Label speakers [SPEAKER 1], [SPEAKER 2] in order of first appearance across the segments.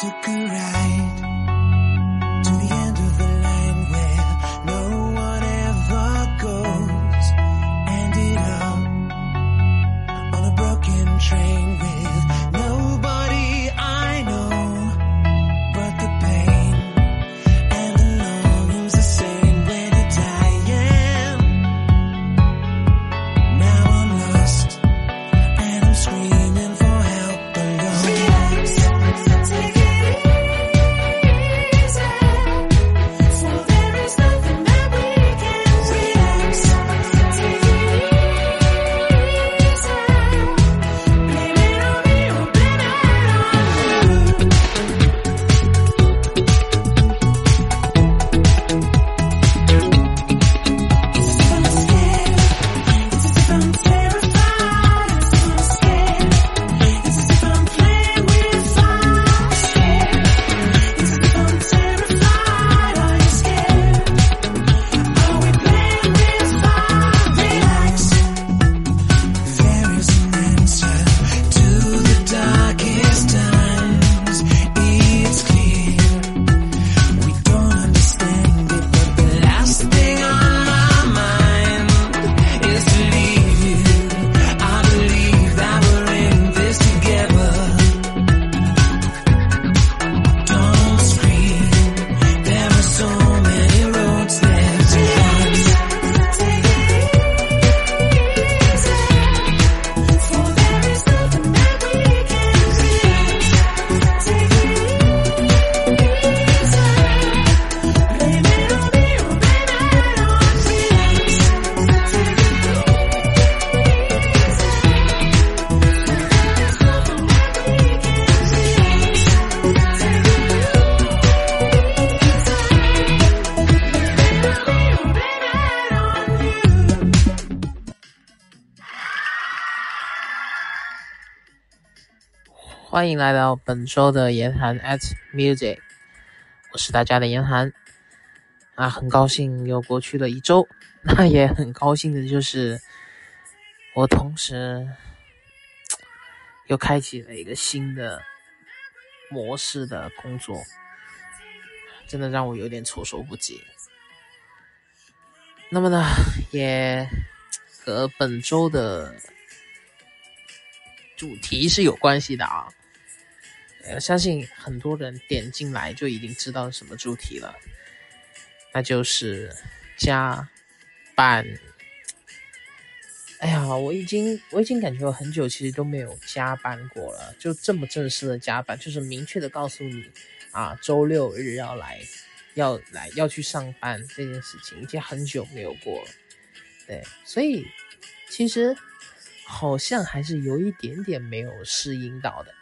[SPEAKER 1] took a ride
[SPEAKER 2] 欢迎来到本周的严寒 at music，我是大家的严寒啊，很高兴又过去了一周，那也很高兴的就是我同时又开启了一个新的模式的工作，真的让我有点措手不及。那么呢，也和本周的主题是有关系的啊。呃，相信很多人点进来就已经知道什么主题了，那就是加班。哎呀，我已经我已经感觉我很久其实都没有加班过了，就这么正式的加班，就是明确的告诉你啊，周六日要来，要来要去上班这件事情，已经很久没有过了。对，所以其实好像还是有一点点没有适应到的。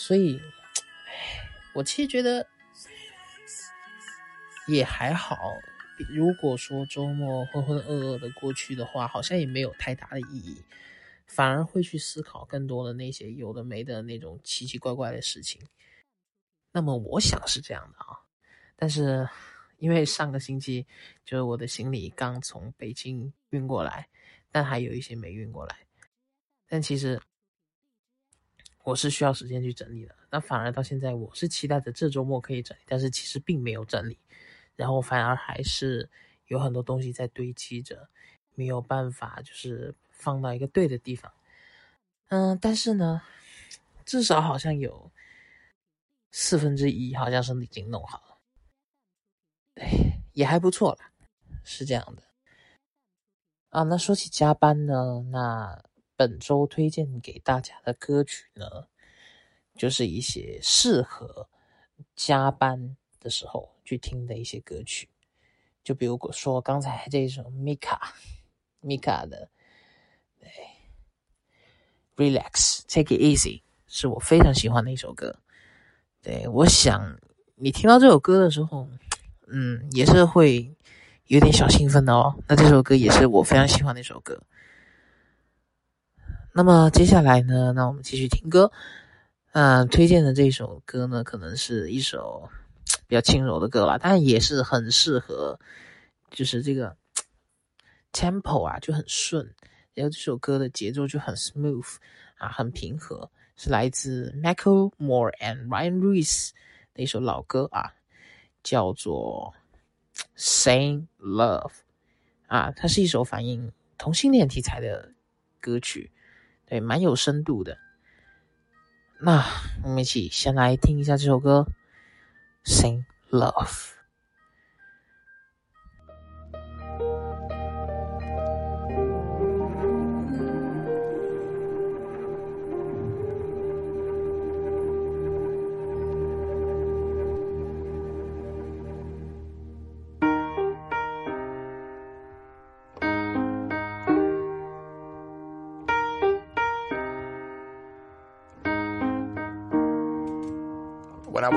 [SPEAKER 2] 所以，唉，我其实觉得也还好。如果说周末浑浑噩噩的过去的话，好像也没有太大的意义，反而会去思考更多的那些有的没的那种奇奇怪怪的事情。那么我想是这样的啊，但是因为上个星期就是我的行李刚从北京运过来，但还有一些没运过来，但其实。我是需要时间去整理的，那反而到现在我是期待着这周末可以整理，但是其实并没有整理，然后反而还是有很多东西在堆积着，没有办法就是放到一个对的地方。嗯，但是呢，至少好像有四分之一好像是已经弄好了，哎，也还不错啦，是这样的。啊，那说起加班呢，那。本周推荐给大家的歌曲呢，就是一些适合加班的时候去听的一些歌曲。就比如说刚才这首 Mika Mika 的，对，Relax Take It Easy 是我非常喜欢的一首歌。对，我想你听到这首歌的时候，嗯，也是会有点小兴奋的哦。那这首歌也是我非常喜欢的一首歌。那么接下来呢，那我们继续听歌。嗯，推荐的这首歌呢，可能是一首比较轻柔的歌吧，但也是很适合，就是这个 tempo 啊就很顺，然后这首歌的节奏就很 smooth 啊，很平和，是来自 Michael Moore and Ryan Reese 的一首老歌啊，叫做《Same Love》啊，它是一首反映同性恋题材的歌曲，对，蛮有深度的。那我们一起先来听一下这首歌《Sing Love》。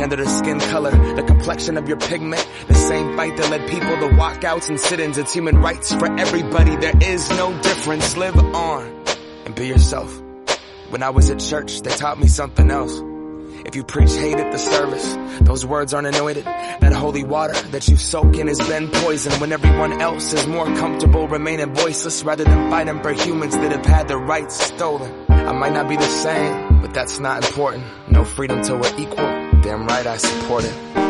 [SPEAKER 3] gender to skin color, the complexion of your pigment. The same fight that led people to walkouts and sit-ins. It's human rights for everybody. There is no difference. Live on and be yourself. When I was at church, they taught me something else. If you preach hate at the service, those words aren't anointed. That holy water that you soak in has been poisoned when everyone else is more comfortable remaining voiceless rather than fighting for humans that have had their rights stolen. I might not be the same, but that's not important. No freedom till we're equal. Damn right I support it.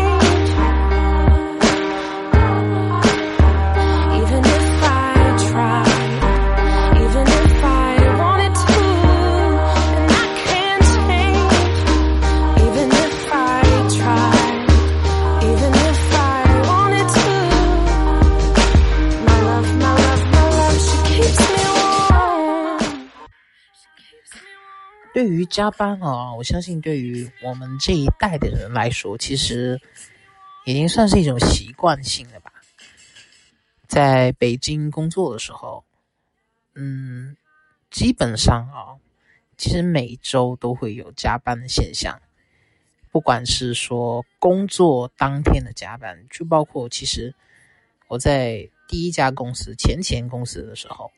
[SPEAKER 2] 对于加班啊，我相信对于我们这一代的人来说，其实已经算是一种习惯性了吧。在北京工作的时候，嗯，基本上啊，其实每周都会有加班的现象。不管是说工作当天的加班，就包括其实我在第一家公司前前公司的时候，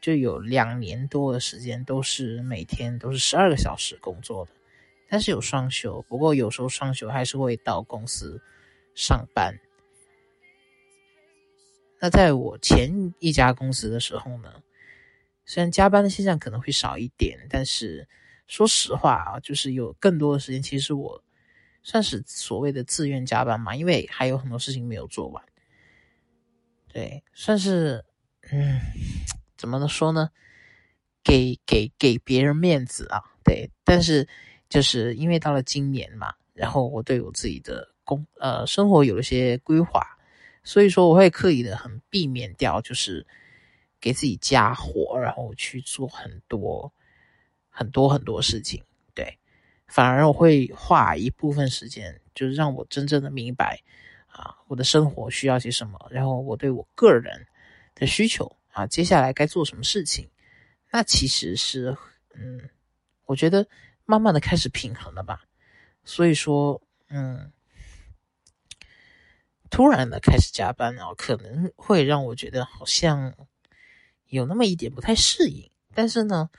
[SPEAKER 2] 就有两年多的时间都是每天都是十二个小时工作的，但是有双休，不过有时候双休还是会到公司上班。那在我前一家公司的时候呢，虽然加班的现象可能会少一点，但是说实话啊，就是有更多的时间，其实我算是所谓的自愿加班嘛，因为还有很多事情没有做完。对，算是嗯，怎么说呢？给给给别人面子啊，对。但是就是因为到了今年嘛，然后我对我自己的工呃生活有了些规划。所以说，我会刻意的很避免掉，就是给自己加活，然后去做很多很多很多事情。对，反而我会花一部分时间，就是让我真正的明白啊，我的生活需要些什么，然后我对我个人的需求啊，接下来该做什么事情。那其实是，嗯，我觉得慢慢的开始平衡了吧。所以说，嗯。突然的开始加班啊，可能会让我觉得好像有那么一点不太适应。但是呢，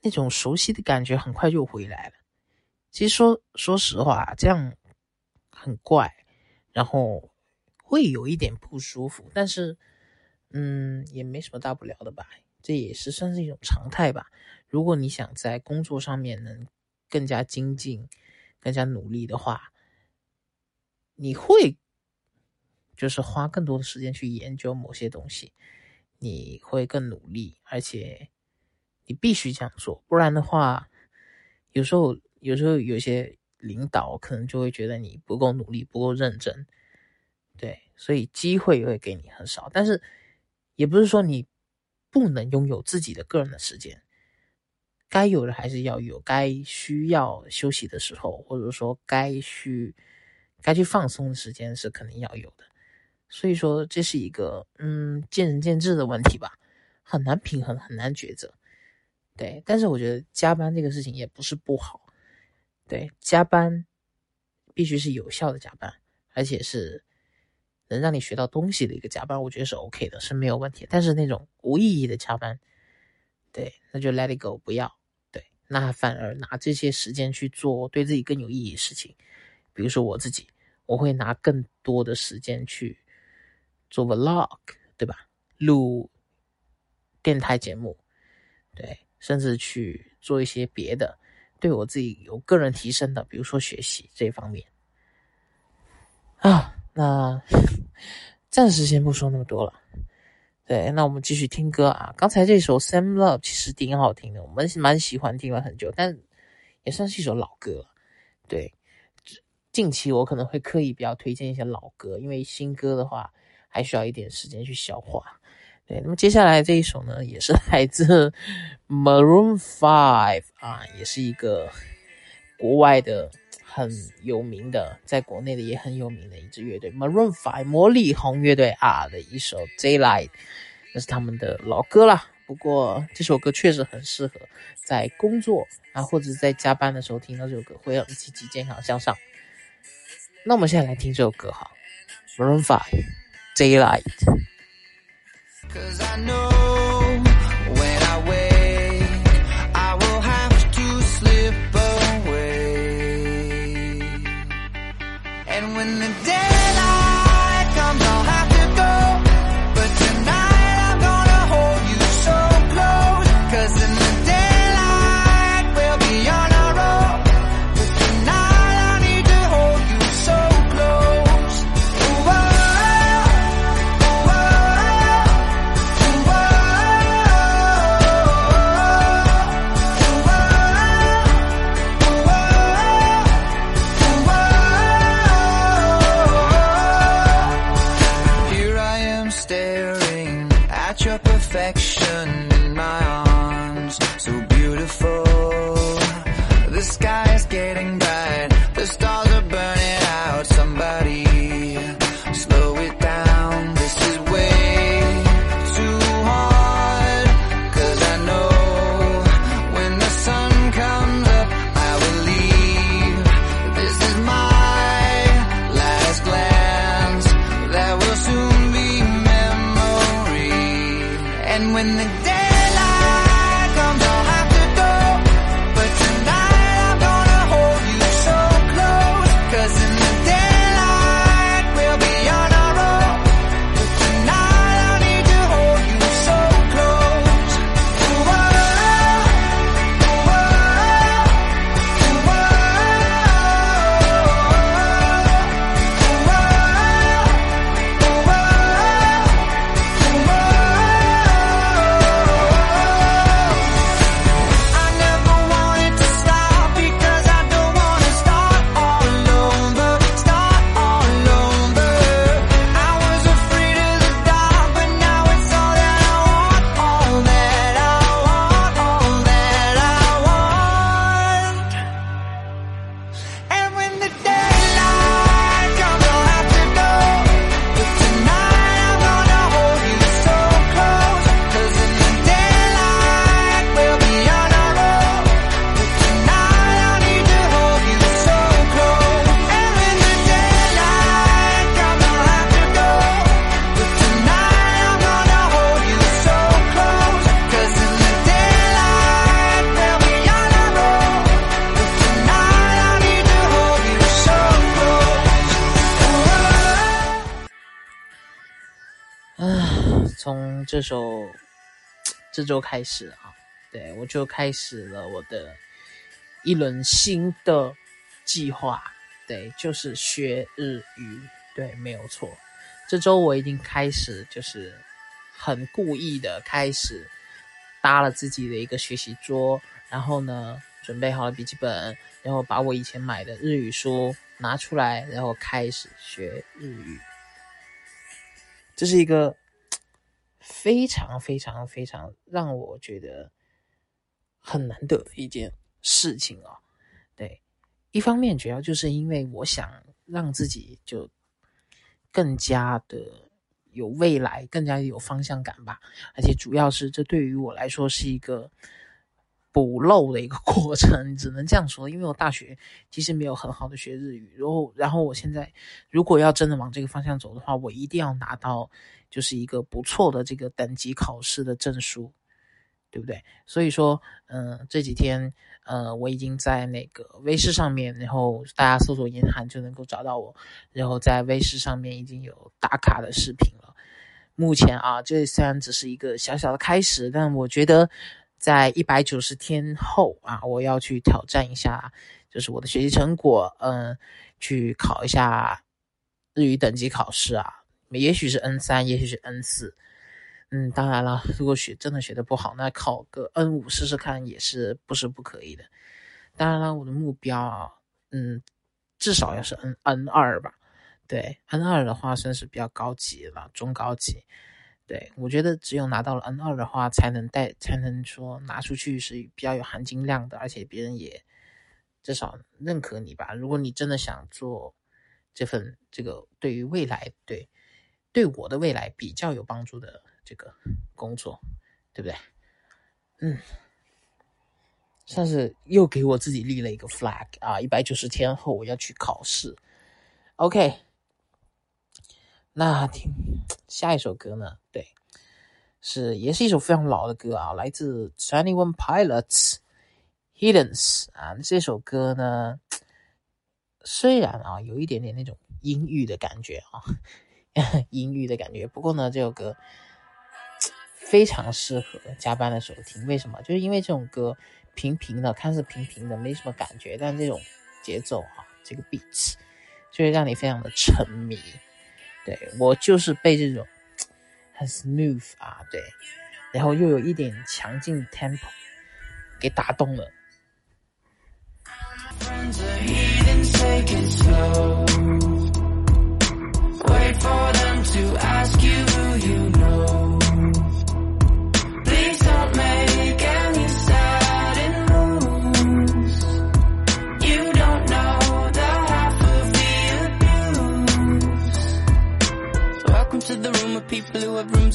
[SPEAKER 2] 那种熟悉的感觉很快就回来了。其实说说实话，这样很怪，然后会有一点不舒服。但是，嗯，也没什么大不了的吧。这也是算是一种常态吧。如果你想在工作上面能更加精进、更加努力的话，你会。就是花更多的时间去研究某些东西，你会更努力，而且你必须这样做，不然的话，有时候有时候有些领导可能就会觉得你不够努力，不够认真，对，所以机会会给你很少。但是也不是说你不能拥有自己的个人的时间，该有的还是要有，该需要休息的时候，或者说该去该去放松的时间是肯定要有的。所以说，这是一个嗯见仁见智的问题吧，很难平衡，很难抉择。对，但是我觉得加班这个事情也不是不好。对，加班必须是有效的加班，而且是能让你学到东西的一个加班，我觉得是 OK 的，是没有问题。但是那种无意义的加班，对，那就 let it go，不要。对，那反而拿这些时间去做对自己更有意义的事情，比如说我自己，我会拿更多的时间去。做 vlog，对吧？录电台节目，对，甚至去做一些别的，对我自己有个人提升的，比如说学习这方面。啊，那暂时先不说那么多了。对，那我们继续听歌啊。刚才这首《Sam Love》其实挺好听的，我们蛮喜欢，听了很久，但也算是一首老歌。对，近期我可能会刻意比较推荐一些老歌，因为新歌的话。还需要一点时间去消化，对。那么接下来这一首呢，也是来自 Maroon Five 啊，也是一个国外的很有名的，在国内的也很有名的一支乐队 Maroon Five 魔力红乐队啊的一首 Daylight，那是他们的老歌啦。不过这首歌确实很适合在工作啊或者在加班的时候听到这首歌，会让积极、健康、向上。那我们现在来听这首歌哈，Maroon Five。daylight. 从这首这周开始啊，对我就开始了我的一轮新的计划，对，就是学日语，对，没有错。这周我已经开始，就是很故意的开始搭了自己的一个学习桌，然后呢，准备好了笔记本，然后把我以前买的日语书拿出来，然后开始学日语。这是一个非常非常非常让我觉得很难得的一件事情啊。对，一方面主要就是因为我想让自己就更加的有未来，更加有方向感吧。而且主要是这对于我来说是一个补漏的一个过程，只能这样说。因为我大学其实没有很好的学日语，然后然后我现在如果要真的往这个方向走的话，我一定要拿到就是一个不错的这个等级考试的证书，对不对？所以说，嗯、这几天呃我已经在那个微视上面，然后大家搜索银寒就能够找到我，然后在微视上面已经有打卡的视频了。目前啊，这虽然只是一个小小的开始，但我觉得在一百九十天后啊，我要去挑战一下，就是我的学习成果，嗯、去考一下日语等级考试啊，也许是 N 三，也许是 N 四。嗯，当然了，如果学真的学的不好，那考个 N 五试试看也是不是不可以的。当然了，我的目标啊，嗯，至少要是 N N 二吧。对，N 二的话算是比较高级了，中高级。对我觉得只有拿到了 N 二的话，才能带，才能说拿出去是比较有含金量的，而且别人也至少认可你吧。如果你真的想做这份这个对于未来对对我的未来比较有帮助的这个工作，对不对？嗯，算是又给我自己立了一个 flag 啊！一百九十天后我要去考试。OK，那听下一首歌呢？对，是也是一首非常老的歌啊，来自 Twenty One Pilots Hiddens 啊。这首歌呢，虽然啊有一点点那种阴郁的感觉啊，阴郁的感觉，不过呢，这首歌非常适合加班的时候听。为什么？就是因为这种歌平平的，看似平平的，没什么感觉，但这种节奏啊，这个 beats 就会让你非常的沉迷。对我就是被这种很 smooth 啊，对，然后又有一点强劲 tempo 给打动了。
[SPEAKER 4] Wait for them to ask you you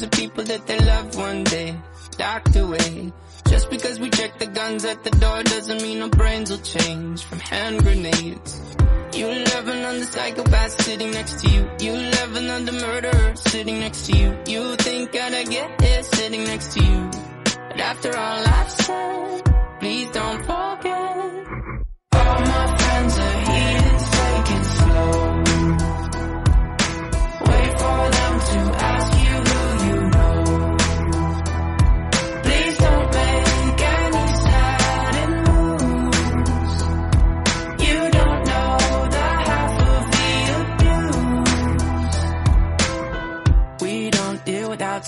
[SPEAKER 4] of people that they love one day. Locked away. Just because we check the guns at the door doesn't mean our brains will change from hand grenades You love another psychopath sitting next to you. You love another murderer sitting next to you. You think I'd get here sitting next to you. But after all I've said, please don't forget.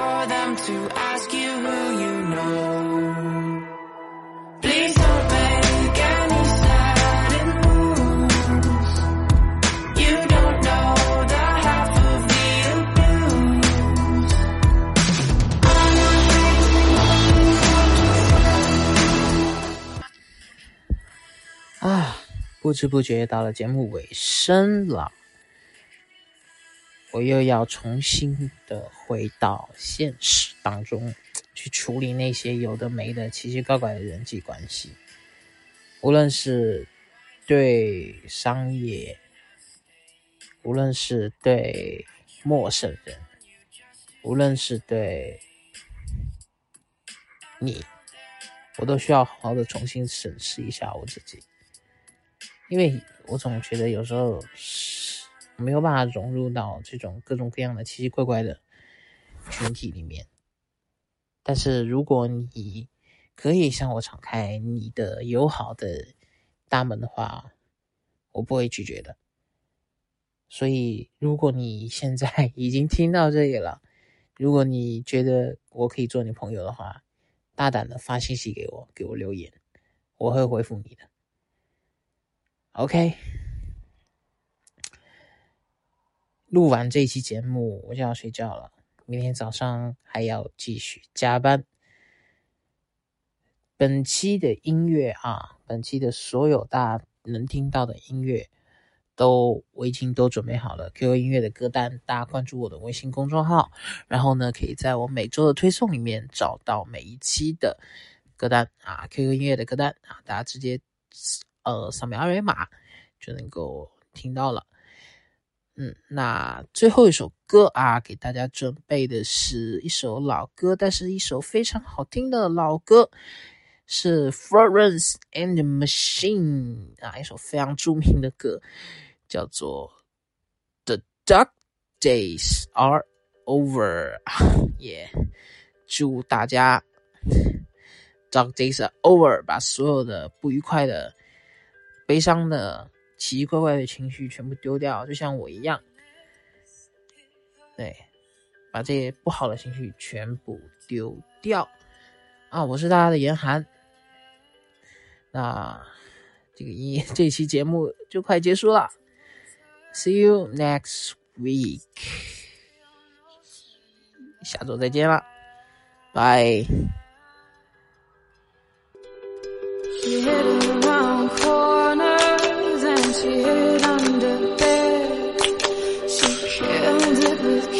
[SPEAKER 4] for them to ask you who you know. Please don't make any sudden. You don't know the half of me
[SPEAKER 2] 啊，不知不觉到了节目尾声了，我又要重新的回到现实当中去处理那些有的没的奇奇怪怪的人际关系，无论是对商业，无论是对陌生人，无论是对你，我都需要好好的重新审视一下我自己。因为我总觉得有时候没有办法融入到这种各种各样的奇奇怪怪的群体里面。但是如果你可以向我敞开你的友好的大门的话，我不会拒绝的。所以，如果你现在 已经听到这里了，如果你觉得我可以做你朋友的话，大胆的发信息给我，给我留言，我会回复你的。OK，录完这一期节目我就要睡觉了，明天早上还要继续加班。本期的音乐啊，本期的所有大家能听到的音乐，都我已经都准备好了。QQ 音乐的歌单，大家关注我的微信公众号，然后呢，可以在我每周的推送里面找到每一期的歌单啊，QQ 音乐的歌单啊，大家直接呃扫描二维码就能够听到了。嗯，那最后一首歌啊，给大家准备的是一首老歌，但是一首非常好听的老歌，是 Florence and the Machine 啊，一首非常著名的歌，叫做 The Dark Days Are Over 耶、祝大家 Dark Days Are Over，把所有的不愉快的、悲伤的。奇奇怪怪的情绪全部丢掉，就像我一样，对，把这些不好的情绪全部丢掉。啊！我是大家的严寒，那这个一这期节目就快结束了，See you next week，下周再见了，拜。
[SPEAKER 1] she hid under bed she killed it with